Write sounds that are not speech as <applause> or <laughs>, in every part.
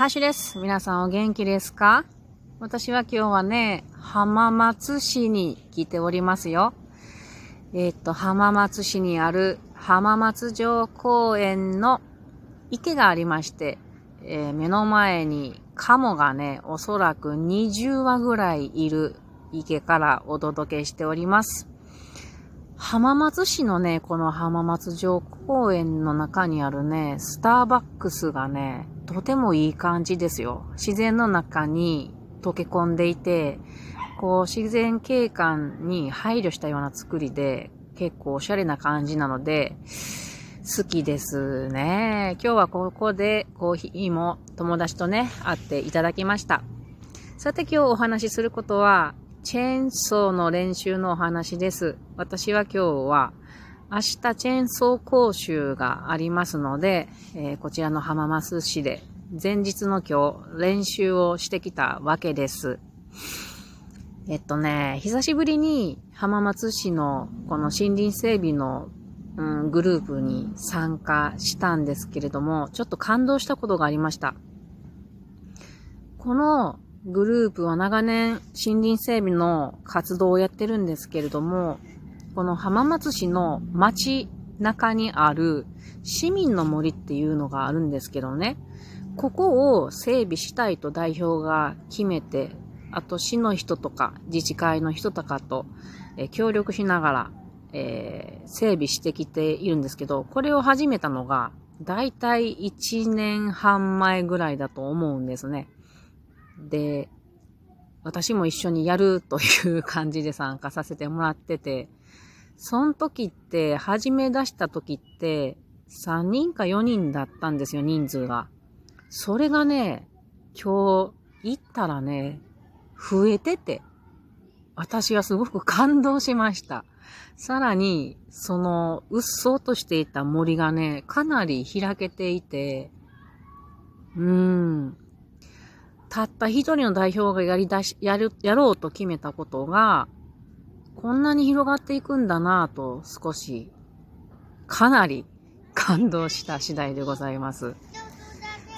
ハッシュです。皆さんお元気ですか？私は今日はね、浜松市に来ておりますよ。えー、っと、浜松市にある浜松城公園の池がありまして、えー、目の前にカモがね、おそらく20羽ぐらいいる池からお届けしております。浜松市のね、この浜松城公園の中にあるね、スターバックスがね、とてもいい感じですよ。自然の中に溶け込んでいて、こう自然景観に配慮したような作りで、結構おしゃれな感じなので、好きですね。今日はここでコーヒーも友達とね、会っていただきました。さて今日お話しすることは、チェーンソーの練習のお話です。私は今日は明日チェーンソー講習がありますので、えー、こちらの浜松市で前日の今日練習をしてきたわけです。えっとね、久しぶりに浜松市のこの森林整備の、うん、グループに参加したんですけれども、ちょっと感動したことがありました。このグループは長年森林整備の活動をやってるんですけれども、この浜松市の街中にある市民の森っていうのがあるんですけどね、ここを整備したいと代表が決めて、あと市の人とか自治会の人とかと、え協力しながら、えー、整備してきているんですけど、これを始めたのが、だいたい1年半前ぐらいだと思うんですね。で、私も一緒にやるという感じで参加させてもらってて、その時って、始め出した時って、3人か4人だったんですよ、人数が。それがね、今日行ったらね、増えてて、私はすごく感動しました。さらに、その、うっそうとしていた森がね、かなり開けていて、うーん。たった一人の代表がやり出し、やる、やろうと決めたことが、こんなに広がっていくんだなぁと少し、かなり <laughs> 感動した次第でございます。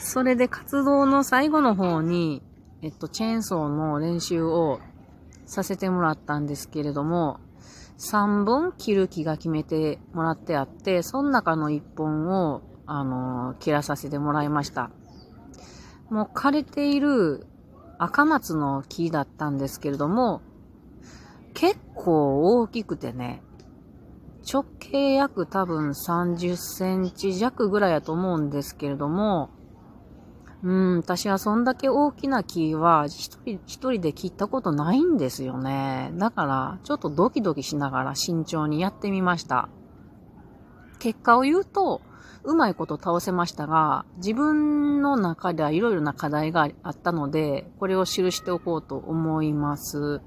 それで活動の最後の方に、えっと、チェーンソーの練習をさせてもらったんですけれども、3本切る気が決めてもらってあって、その中の1本を、あの、切らさせてもらいました。もう枯れている赤松の木だったんですけれども、結構大きくてね、直径約多分30センチ弱ぐらいやと思うんですけれども、うん、私はそんだけ大きな木は一人一人で切ったことないんですよね。だから、ちょっとドキドキしながら慎重にやってみました。結果を言うと、うまいこと倒せましたが、自分の中ではいろいろな課題があったので、これを記しておこうと思います。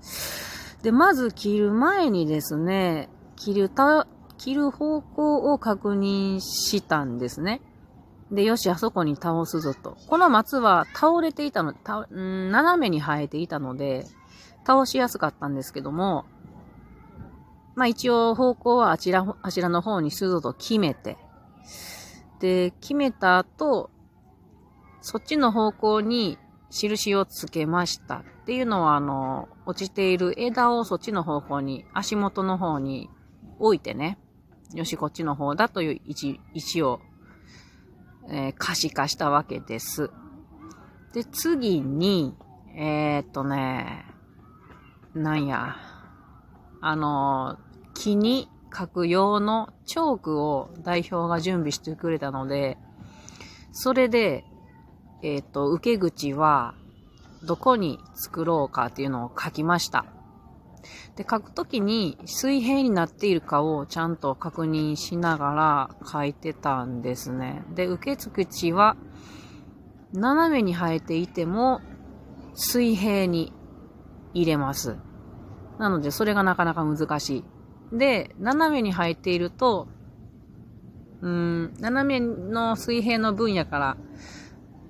で、まず切る前にですね、切るた、切る方向を確認したんですね。で、よし、あそこに倒すぞと。この松は倒れていたの、た斜めに生えていたので、倒しやすかったんですけども、まあ一応方向はあちら、あちらの方にするぞと決めて、で、決めた後、そっちの方向に印をつけました。っていうのは、あの、落ちている枝をそっちの方向に、足元の方に置いてね、よし、こっちの方だという位置、を、えー、可視化したわけです。で、次に、えー、っとね、なんや、あの、木に書く用のチョークを代表が準備してくれたので、それで、えっ、ー、と、受け口は、どこに作ろうかっていうのを書きました。で、書くときに水平になっているかをちゃんと確認しながら書いてたんですね。で、受け口は斜めに生えていても水平に入れます。なので、それがなかなか難しい。で、斜めに生えていると、うん、斜めの水平の分野から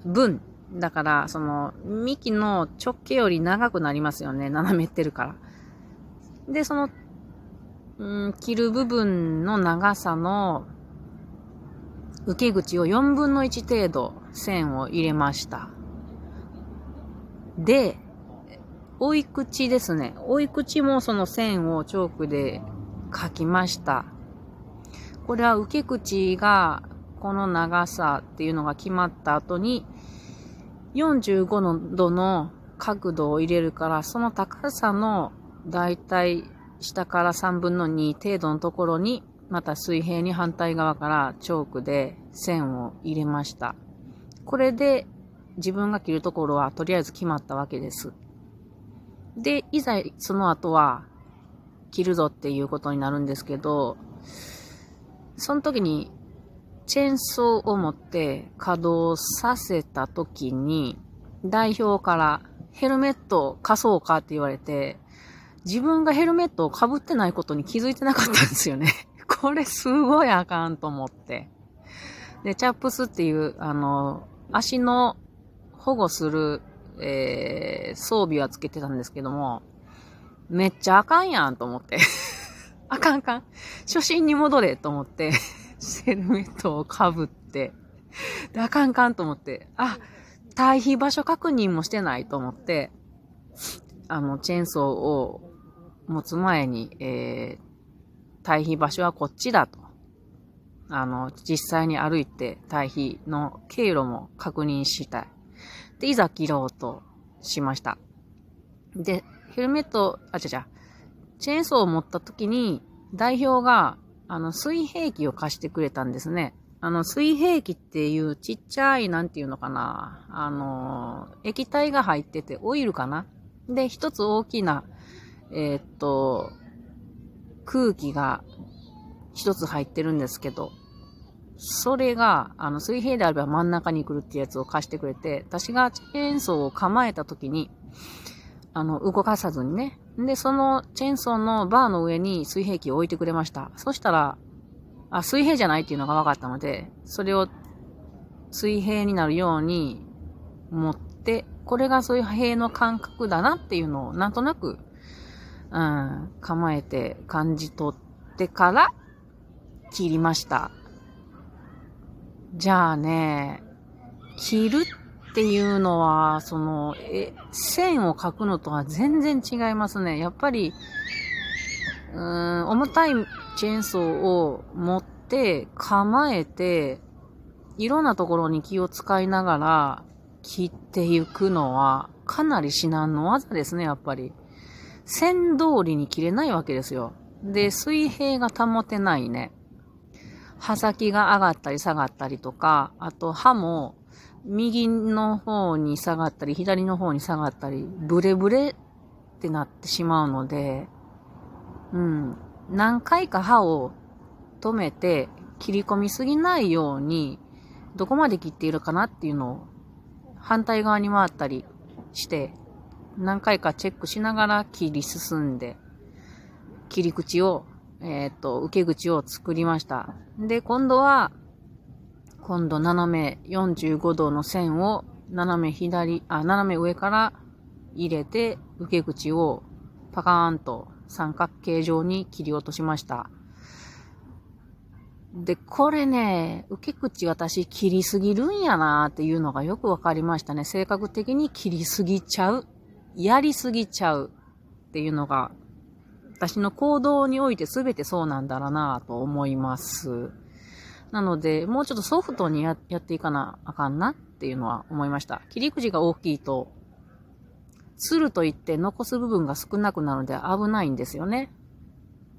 分。だから、その、幹の直径より長くなりますよね。斜めってるから。で、その、うん、切る部分の長さの受け口を4分の1程度線を入れました。で、追い口ですね。追い口もその線をチョークで書きました。これは受け口がこの長さっていうのが決まった後に45度の角度を入れるから、その高さのだいたい下から3分の2程度のところに、また水平に反対側からチョークで線を入れました。これで自分が切るところはとりあえず決まったわけです。で、いざその後は切るぞっていうことになるんですけど、その時にチェーンソーを持って稼働させた時に代表からヘルメットを貸そうかって言われて、自分がヘルメットを被ってないことに気づいてなかったんですよね。<laughs> これすごいあかんと思って。で、チャップスっていう、あの、足の保護する、えー、装備はつけてたんですけども、めっちゃあかんやんと思って。<laughs> あかんかん。初心に戻れと思って、<laughs> ヘルメットを被って、で、あかんかんと思って、あ、対比場所確認もしてないと思って、あの、チェーンソーを持つ前に、えー、対比場所はこっちだと。あの、実際に歩いて対比の経路も確認したい。で、いざ切ろうとしました。で、ヘルメット、あ、ちゃちゃ、チェーンソーを持った時に、代表が、あの、水平器を貸してくれたんですね。あの、水平器っていうちっちゃい、なんていうのかな。あの、液体が入ってて、オイルかなで、一つ大きな、えー、っと、空気が一つ入ってるんですけど、それが、あの、水平であれば真ん中に来るってやつを貸してくれて、私がチェーンソーを構えた時に、あの、動かさずにね。で、そのチェーンソーのバーの上に水平器を置いてくれました。そしたら、あ、水平じゃないっていうのが分かったので、それを水平になるように持って、これが水平の感覚だなっていうのをなんとなく、うん、構えて感じ取ってから切りました。じゃあね、切るっていうのは、その、え、線を描くのとは全然違いますね。やっぱり、うん、重たいチェーンソーを持って構えて、いろんなところに気を使いながら切っていくのはかなり至難の技ですね、やっぱり。線通りに切れないわけですよ。で、水平が保てないね。刃先が上がったり下がったりとか、あと刃も右の方に下がったり、左の方に下がったり、ブレブレってなってしまうので、うん。何回か刃を止めて、切り込みすぎないように、どこまで切っているかなっていうのを、反対側に回ったりして、何回かチェックしながら切り進んで、切り口を、えっ、ー、と、受け口を作りました。で、今度は、今度斜め45度の線を斜め左、あ、斜め上から入れて受け口をパカーンと三角形状に切り落としました。で、これね、受け口私切りすぎるんやなっていうのがよくわかりましたね。性格的に切りすぎちゃう。やりすぎちゃうっていうのが、私の行動において全てそうなんだろうなと思います。なので、もうちょっとソフトにやっていかなあかんなっていうのは思いました。切り口が大きいと、つるといって残す部分が少なくなるので危ないんですよね。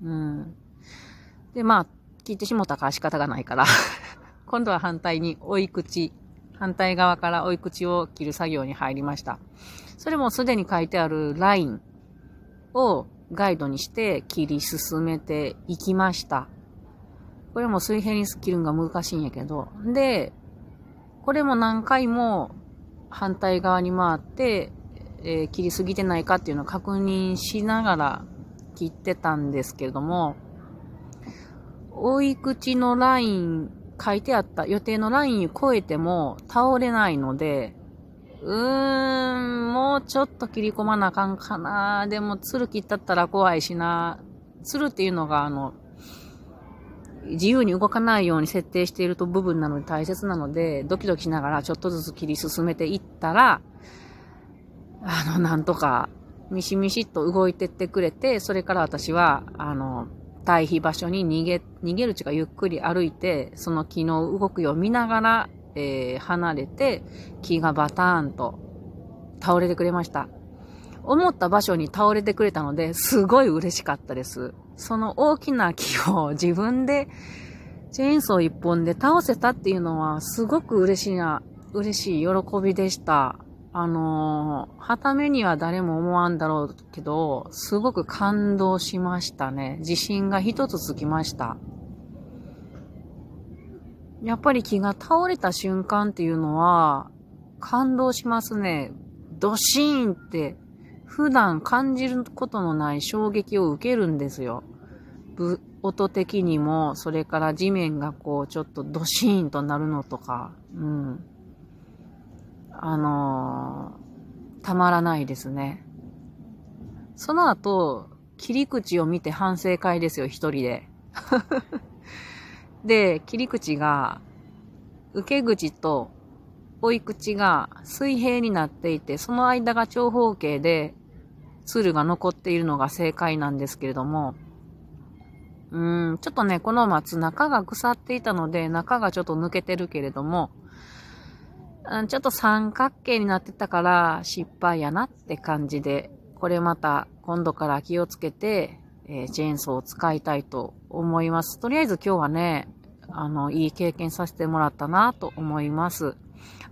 うん。で、まあ、切ってしもたから仕方がないから <laughs> 今度は反対に追い口、反対側から追い口を切る作業に入りました。それもすでに書いてあるラインをガイドにして切り進めていきました。これも水平に切るのが難しいんやけど。で、これも何回も反対側に回って、えー、切りすぎてないかっていうのを確認しながら切ってたんですけれども、追い口のライン、書いてあった予定のラインを超えても倒れないので、うーん、もうちょっと切り込まなあかんかな。でも、つる切ったったら怖いしな。つるっていうのが、あの、自由に動かないように設定していると部分なので大切なので、ドキドキしながらちょっとずつ切り進めていったら、あの、なんとか、ミシミシっと動いてってくれて、それから私は、あの、退避場所に逃げ、逃げるちがゆっくり歩いて、その木の動きを見ながら、えー、離れて、木がバターンと倒れてくれました。思った場所に倒れてくれたので、すごい嬉しかったです。その大きな木を自分で、チェーンソー一本で倒せたっていうのは、すごく嬉しいな、嬉しい喜びでした。あのー、はためには誰も思わんだろうけど、すごく感動しましたね。自信が一つつきました。やっぱり木が倒れた瞬間っていうのは、感動しますね。ドシーンって、普段感じることのない衝撃を受けるんですよ。音的にも、それから地面がこう、ちょっとドシーンとなるのとか、うん。あのー、たまらないですね。その後、切り口を見て反省会ですよ、一人で。<laughs> で、切り口が、受け口と追い口が水平になっていて、その間が長方形で、鶴が残っているのが正解なんですけれども、うーん、ちょっとね、この松、中が腐っていたので、中がちょっと抜けてるけれども、ちょっと三角形になってたから失敗やなって感じで、これまた今度から気をつけて、えー、チェーンソーを使いたいと思います。とりあえず今日はね、あの、いい経験させてもらったなと思います。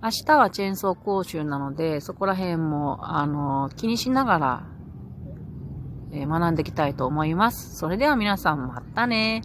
明日はチェーンソー講習なので、そこら辺も、あの、気にしながら、え、学んでいきたいと思います。それでは皆さんまたね